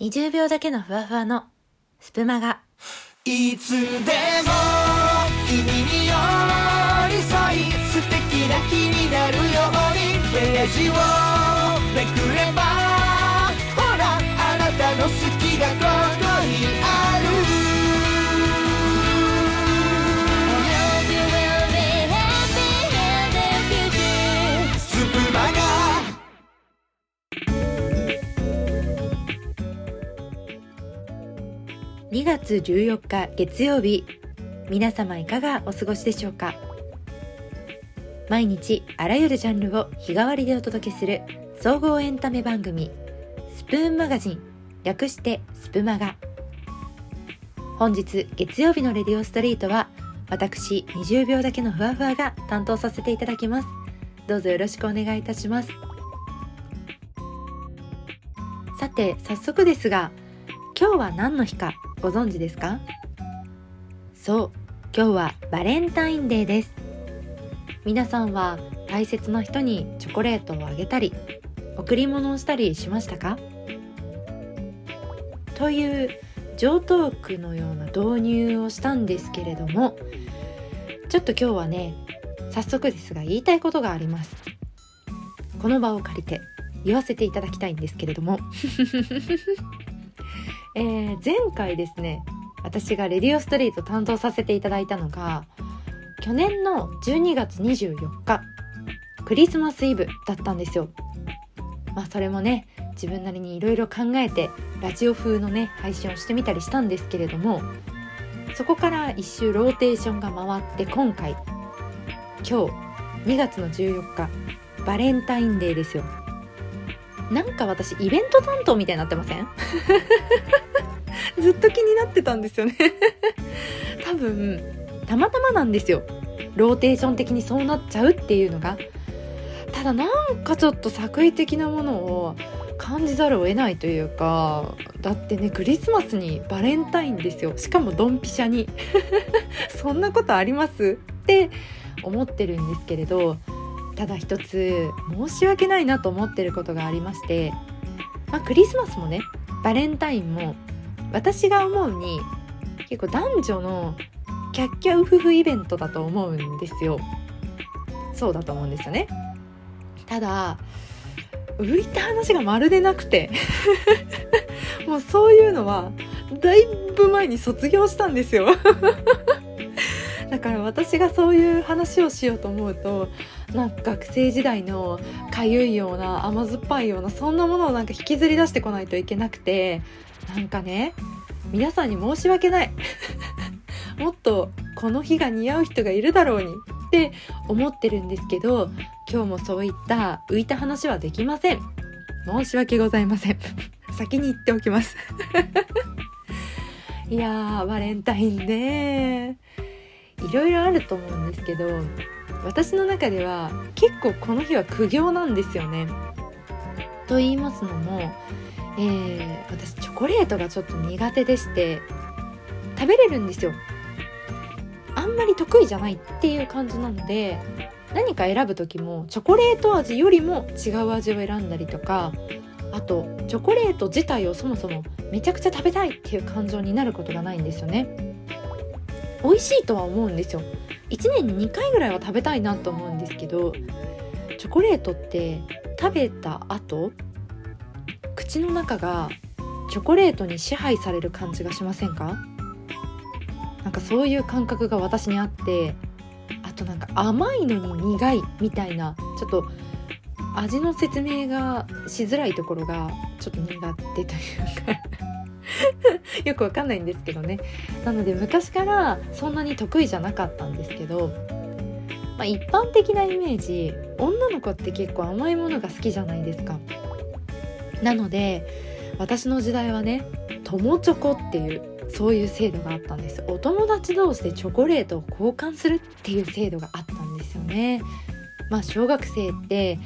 20秒だけのふわふわのスプマガ。いつでも君に寄り添い素敵な日になるように。ページをめくればほらあなたの好きがここにある。2月14日月曜日。皆様いかがお過ごしでしょうか？毎日あらゆるジャンルを日替わりでお届けする総合エンタメ番組スプーンマガジン。略してスプマガ。本日月曜日のレディオストリートは私20秒だけのふわふわが担当させていただきます。どうぞよろしくお願いいたします。さて早速ですが今日は何の日かご存知ですか？そう今日はバレンタインデーです。皆さんは大切な人にチョコレートをあげたり贈り物をしたりしましたか？という上等句のような導入をしたんですけれどもちょっと今日はね早速ですが言いたいことがあります。この場を借りて言わせていただきたいんですけれども。えー前回ですね私がレディオストリート担当させていただいたのが去年の12月24日クリスマスイブだったんですよ。まあそれもね自分なりにいろいろ考えてラジオ風のね配信をしてみたりしたんですけれどもそこから一周ローテーションが回って今回今日2月の14日バレンタインデーですよ。なんか私イベント担当みたいになってません？ずっと気になってたんですよね。多分たまたまなんですよ。ローテーション的にそうなっちゃうっていうのが。ただなんかちょっと作為的なものを感じざるを得ないというか。だってねクリスマスにバレンタインですよ。しかもドンピシャに。そんなことあります？って思ってるんですけれど。ただ一つ申し訳ないなと思ってることがありまして、まあ、クリスマスもねバレンタインも私が思うに結構男女のキャッキャウフフイベントだと思うんですよ。そうだと思うんですよね。ただ浮いた話がまるでなくて もうそういうのはだいぶ前に卒業したんですよ。だから私がそういう話をしようと思うとなんか学生時代のかゆいような甘酸っぱいようなそんなものをなんか引きずり出してこないといけなくてなんかね皆さんに申し訳ない。もっとこの日が似合う人がいるだろうにって思ってるんですけど今日もそういった浮いた話はできません。申し訳ございません。先に言っておきます。いやーバレンタインねいろいろあると思うんですけど私の中では結構この日は苦行なんですよね。と言いますのも、えー私チョコレートがちょっと苦手でして食べれるんですよ。あんまり得意じゃないっていう感じなので何か選ぶ時もチョコレート味よりも違う味を選んだりとかあとチョコレート自体をそもそもめちゃくちゃ食べたいっていう感情になることがないんですよね。美味しいとは思うんですよ。1年に2回ぐらいは食べたいなと思うんですけどチョコレートって食べた後口の中がチョコレートに支配される感じがしませんか？なんかそういう感覚が私にあってあとなんか甘いのに苦いみたいなちょっと味の説明がしづらいところがちょっと苦手というか。よくわかんないんですけどね。なので昔からそんなに得意じゃなかったんですけど、まあ、一般的なイメージ女の子って結構甘いものが好きじゃないですか。なので私の時代はね友チョコっていうそういう制度があったんです。お友達同士でチョコレートを交換するっていう制度があったんですよね。まあ小学生って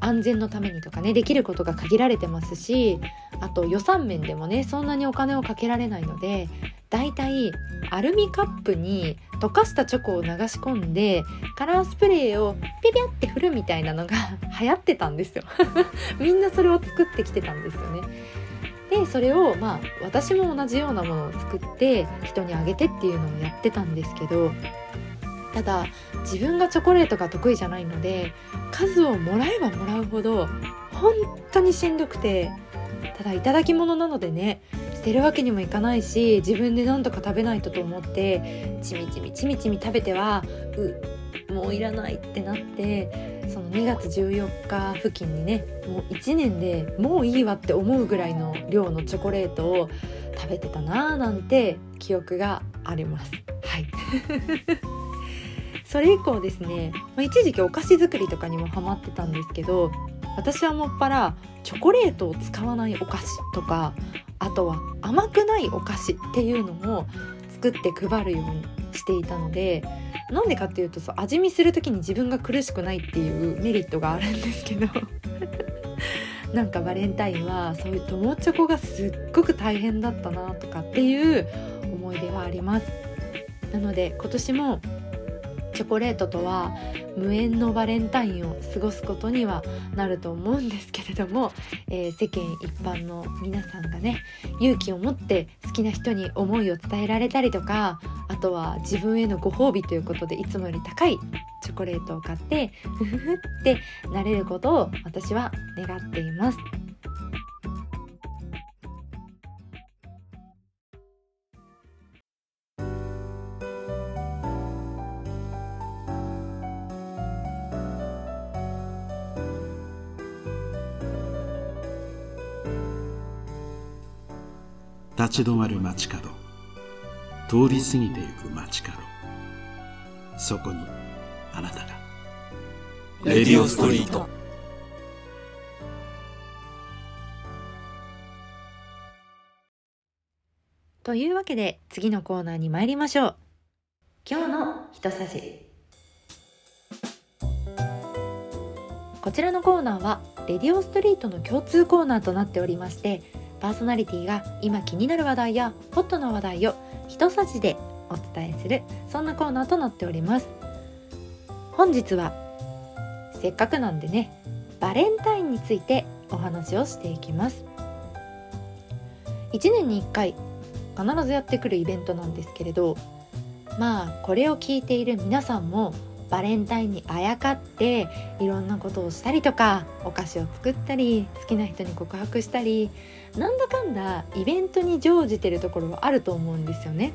安全のためにとかねできることが限られてますしあと予算面でもねそんなにお金をかけられないのでだいたいアルミカップに溶かしたチョコを流し込んでカラースプレーをピピャって振るみたいなのが 流行ってたんですよ。みんなそれを作ってきてたんですよね。でそれをまあ私も同じようなものを作って人にあげてっていうのをやってたんですけどただ自分がチョコレートが得意じゃないので数をもらえばもらうほど本当にしんどくてただ頂き物なのでね捨てるわけにもいかないし自分で何とか食べないとと思ってちみちみちみちみ食べてはうもういらないってなってその2月14日付近にねもう1年でもういいわって思うぐらいの量のチョコレートを食べてたなーなんて記憶があります。はい それ以降ですね、ま、一時期お菓子作りとかにもハマってたんですけど私はもっぱらチョコレートを使わないお菓子とかあとは甘くないお菓子っていうのを作って配るようにしていたのでなんでかっていうとそう味見する時に自分が苦しくないっていうメリットがあるんですけど。なんかバレンタインはそういう友チョコがすっごく大変だったなとかっていう思い出はあります。なので今年もチョコレートとは無縁のバレンタインを過ごすことにはなると思うんですけれども、えー、世間一般の皆さんがね勇気を持って好きな人に思いを伝えられたりとかあとは自分へのご褒美ということでいつもより高いチョコレートを買ってフフフってなれることを私は願っています。立ち止まる街角。通り過ぎてゆく街角。そこにあなたが。レディオストリート。というわけで次のコーナーに参りましょう。今日の一さじこちらのコーナーはレディオストリートの共通コーナーとなっておりましてパーソナリティが今気になる話題やホットな話題を一さじでお伝えするそんなコーナーとなっております。本日はせっかくなんでねバレンタインについてお話をしていきます。1年に1回必ずやってくるイベントなんですけれどまあこれを聞いている皆さんもバレンタインにあやかっていろんなことをしたりとかお菓子を作ったり好きな人に告白したりなんだかんだイベントに乗じてるところはあると思うんですよね。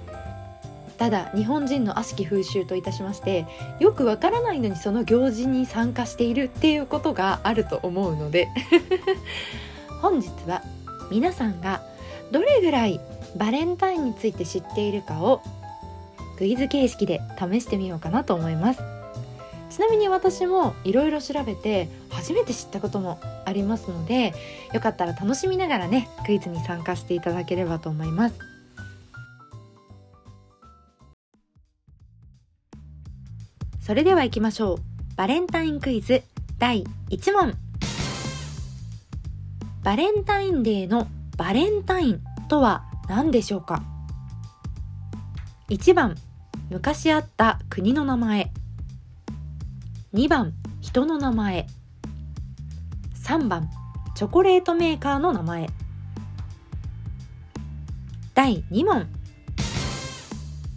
ただ日本人の悪しき風習といたしましてよくわからないのにその行事に参加しているっていうことがあると思うので 本日は皆さんがどれぐらいバレンタインについて知っているかをクイズ形式で試してみようかなと思いますちなみに私もいろいろ調べて初めて知ったこともありますのでよかったら楽しみながらねクイズに参加していただければと思います。それでは行きましょう。バレンタインクイズ第1問。バレンタインデーのバレンタインとは何でしょうか？1番昔あった国の名前。2番人の名前。3番チョコレートメーカーの名前。第2問。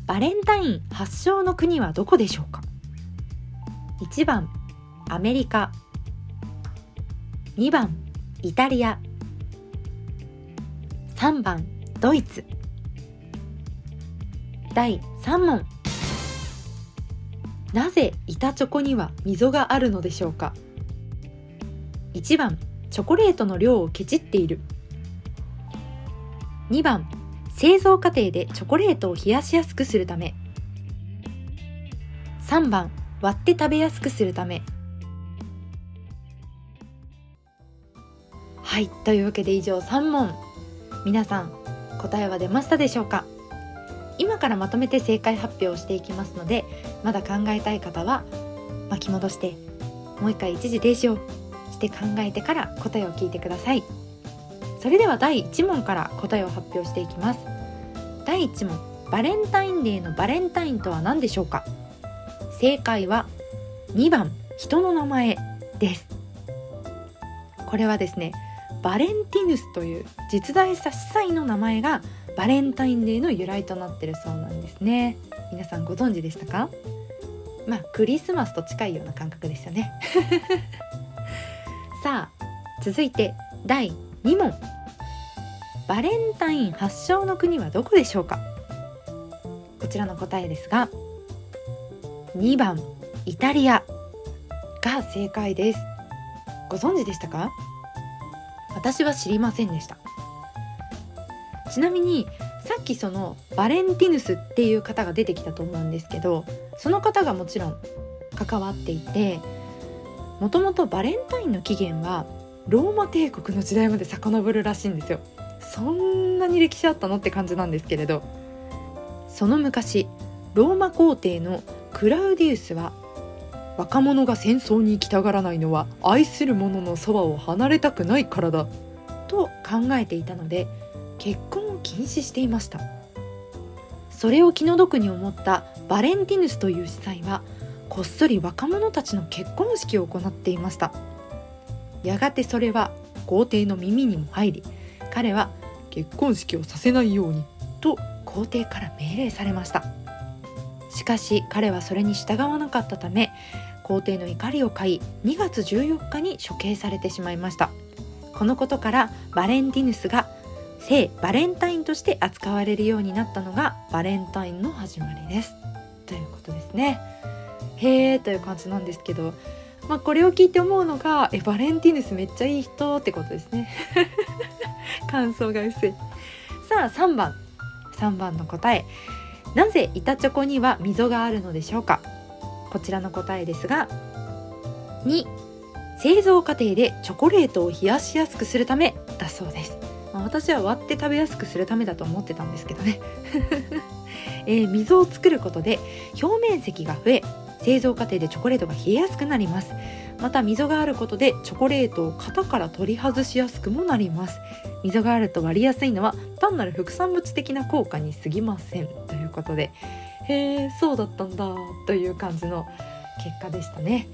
バレンタイン発祥の国はどこでしょうか？1番アメリカ。2番イタリア。3番ドイツ。第3問。なぜ板チョコには溝があるのでしょうか？1番チョコレートの量をケチっている。2番製造過程でチョコレートを冷やしやすくするため。3番割って食べやすくするため。はいというわけで以上3問。皆さん答えは出ましたでしょうか？今からまとめて正解発表をしていきますのでまだ考えたい方は巻き戻してもう一回一時停止をして考えてから答えを聞いてください。それでは第1問から答えを発表していきます。第1問バレンタインデーのバレンタインとは何でしょうか？正解は2番人の名前です。これはですねバレンティヌスという実在した司祭の名前がバレンタインデーの由来となってるそうなんですね。皆さんご存知でしたか？まあクリスマスと近いような感覚ですよね。さあ続いて第2問。バレンタイン発祥の国はどこでしょうか？こちらの答えですが2番イタリアが正解です。ご存知でしたか？私は知りませんでした。ちなみにさっきそのバレンティヌスっていう方が出てきたと思うんですけどその方がもちろん関わっていてもともとバレンタインの起源はローマ帝国の時代まで遡るらしいんですよ。そんなに歴史あったのって感じなんですけれどその昔ローマ皇帝のクラウディウスは若者が戦争に行きたがらないのは愛する者のそばを離れたくないからだと考えていたので結婚を禁止していました。それを気の毒に思ったバレンティヌスという司祭はこっそり若者たちの結婚式を行っていました。やがてそれは皇帝の耳にも入り彼は結婚式をさせないようにと皇帝から命令されました。しかし彼はそれに従わなかったため皇帝の怒りを買い2月14日に処刑されてしまいました。このことからバレンティヌスが聖バレンタインとして扱われるようになったのがバレンタインの始まりです。ということですね。へーという感じなんですけどまあ、これを聞いて思うのがえバレンティヌスめっちゃいい人ってことですね。感想が薄い。さあ3番。3番の答え。なぜ板チョコには溝があるのでしょうか？こちらの答えですが2製造過程でチョコレートを冷やしやすくするためだそうです、まあ、私は割って食べやすくするためだと思ってたんですけどね、えー、溝を作ることで表面積が増え製造過程でチョコレートが冷えやすくなります。また溝があることでチョコレートを型から取り外しやすくもなります。溝があると割りやすいのは単なる副産物的な効果に過ぎません。ということでへえそうだったんだという感じの結果でしたね。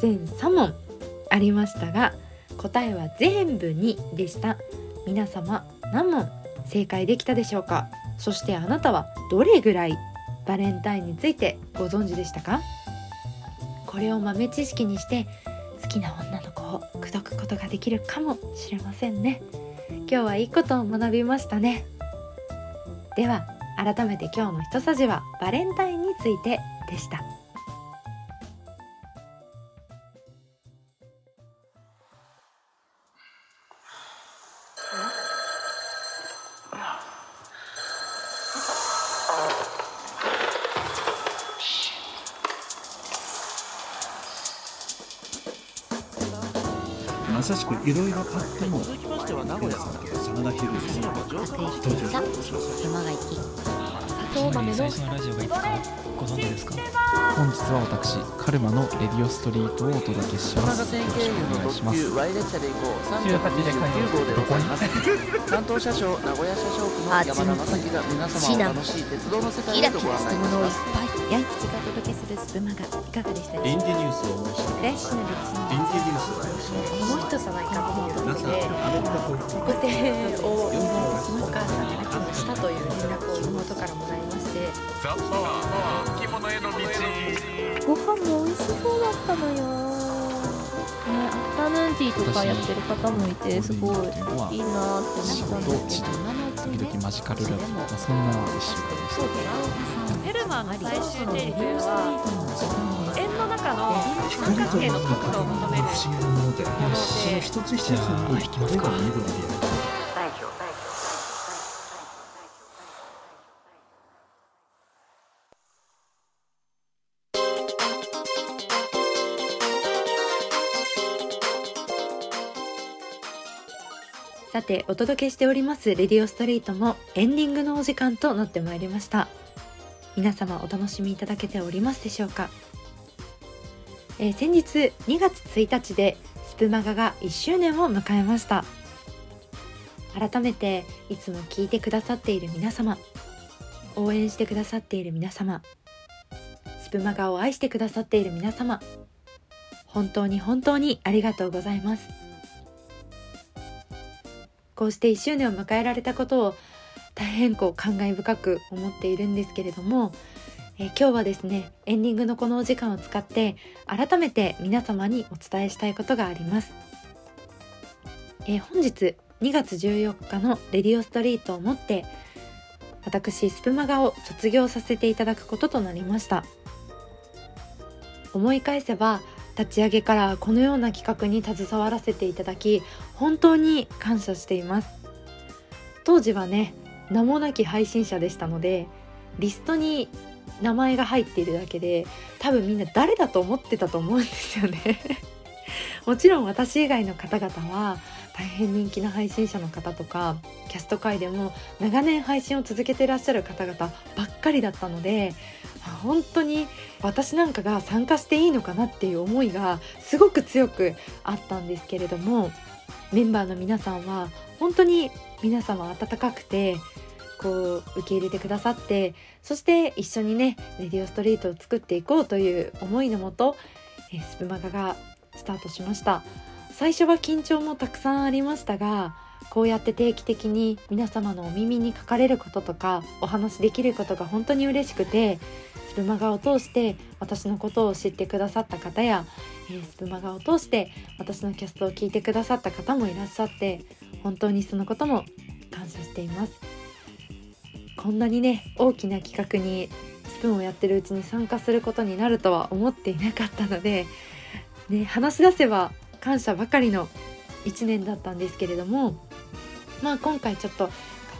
全3問ありましたが答えは全部2でした。皆様何問正解できたでしょうか？そしてあなたはどれぐらいバレンタインについてご存知でしたか？これを豆知識にして好きな女の子を口説くことができるかもしれませんね。今日はいいことを学びましたね。では改めて今日の一さじはバレンタインについてでした。しくいろいろあっても続きましては名古屋真田広之の確定していた熊谷当豆の最初のラジオがいつかご存知ですか？本日は私カルマのレディオストリートをお届けしま長す線経由のお願いします。特急 Y 列車で行こう18で帰る329号でございます。担当車掌名古屋車掌区の山田正樹が皆様を楽しい鉄道の世界へとご案内します。のをいっけするスプマガいかがでしたでしょう臨時ニュースを申しフレッシュな歴史の臨時ニュースを申しこの人じゃないかという皆さんアメリカとご定をお母さんが来ましたという連絡を妹からもらいまして。ご飯も美味しそうだったのよ、ね、アフタヌーンティーとかやってる方もいてすごいいいなって思ったんですけど。時々マジカルラブ、まあ、そんな1週間でしたヘルマンの最終定理というのは円の中の三角形の角度を求める不思議なもので一つ一つじゃあに引きますかさてお届けしておりますレディオストリートもエンディングのお時間となってまいりました。皆様お楽しみいただけておりますでしょうか、えー先日2月1日でスプマガが1周年を迎えました。改めていつも聞いてくださっている皆様応援してくださっている皆様スプマガを愛してくださっている皆様本当に本当にありがとうございます。こうして1周年を迎えられたことを大変こう感慨深く思っているんですけれども、え今日はですねエンディングのこのお時間を使って改めて皆様にお伝えしたいことがあります、え本日2月14日のレディオストリートをもって私スプマガを卒業させていただくこととなりました。思い返せば立ち上げからこのような企画に携わらせていただき本当に感謝しています。当時はね名もなき配信者でしたのでリストに名前が入っているだけで多分みんな誰だと思ってたと思うんですよね。もちろん私以外の方々は大変人気な配信者の方とかキャスト界でも長年配信を続けていらっしゃる方々ばっかりだったので本当に私なんかが参加していいのかなっていう思いがすごく強くあったんですけれどもメンバーの皆さんは本当に皆様温かくてこう受け入れてくださってそして一緒にねレディオストリートを作っていこうという思いのもとえスプマガがスタートしました。最初は緊張もたくさんありましたがこうやって定期的に皆様のお耳にかかれることとかお話しできることが本当に嬉しくてスプマガを通して私のことを知ってくださった方や、えースプマガを通して私のキャストを聞いてくださった方もいらっしゃって本当にそのことも感謝しています。こんなにね大きな企画にスプーンをやってるうちに参加することになるとは思っていなかったので、ね、話し出せば感謝ばかりの1年だったんですけれどもまあ今回ちょっと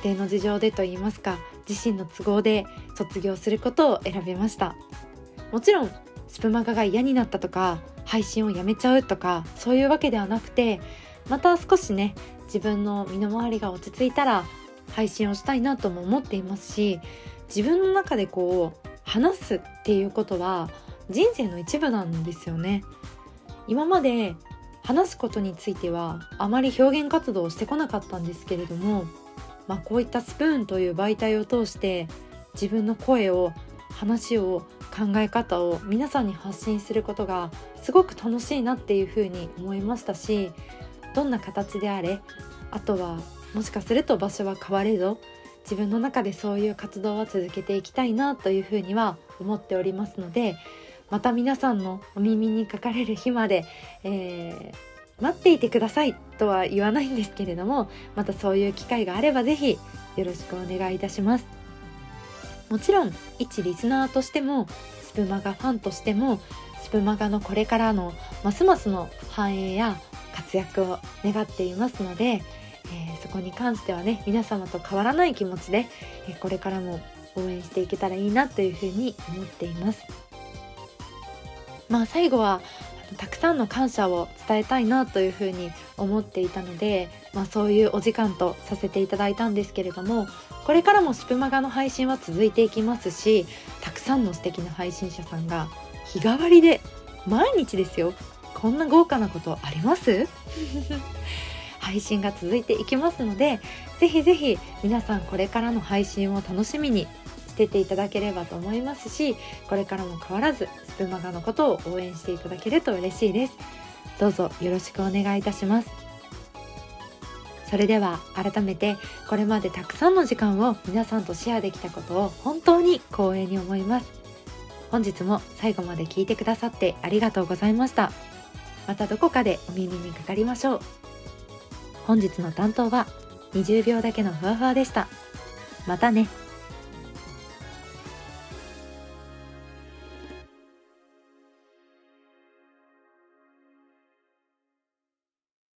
家庭の事情でと言いますか自身の都合で卒業することを選びました。もちろんスプマガが嫌になったとか配信をやめちゃうとかそういうわけではなくてまた少しね自分の身の回りが落ち着いたら配信をしたいなとも思っていますし自分の中でこう話すっていうことは人生の一部なんですよね。今まで話すことについてはあまり表現活動をしてこなかったんですけれども、まあ、こういったスプーンという媒体を通して自分の声を話を考え方を皆さんに発信することがすごく楽しいなっていうふうに思いましたしどんな形であれあとはもしかすると場所は変われど自分の中でそういう活動は続けていきたいなというふうには思っておりますのでまた皆さんのお耳にかかれる日まで、えー待っていてくださいとは言わないんですけれどもまたそういう機会があればぜひよろしくお願いいたします。もちろん一リスナーとしてもスプマガファンとしてもスプマガのこれからのますますの繁栄や活躍を願っていますので、えーそこに関してはね皆様と変わらない気持ちで、えーこれからも応援していけたらいいなというふうに思っています。まあ最後はたくさんの感謝を伝えたいなというふうに思っていたので、まあ、そういうお時間とさせていただいたんですけれどもこれからもスプマガの配信は続いていきますしたくさんの素敵な配信者さんが日替わりで毎日ですよ。こんな豪華なことあります？配信が続いていきますのでぜひぜひ皆さんこれからの配信を楽しみにしてていただければと思いますしこれからも変わらずスプマガのことを応援していただけると嬉しいです。どうぞよろしくお願いいたします。それでは改めてこれまでたくさんの時間を皆さんとシェアできたことを本当に光栄に思います。本日も最後まで聞いてくださってありがとうございました。またどこかでお耳にかかりましょう。本日の担当は20秒だけのふわふわでした。またね。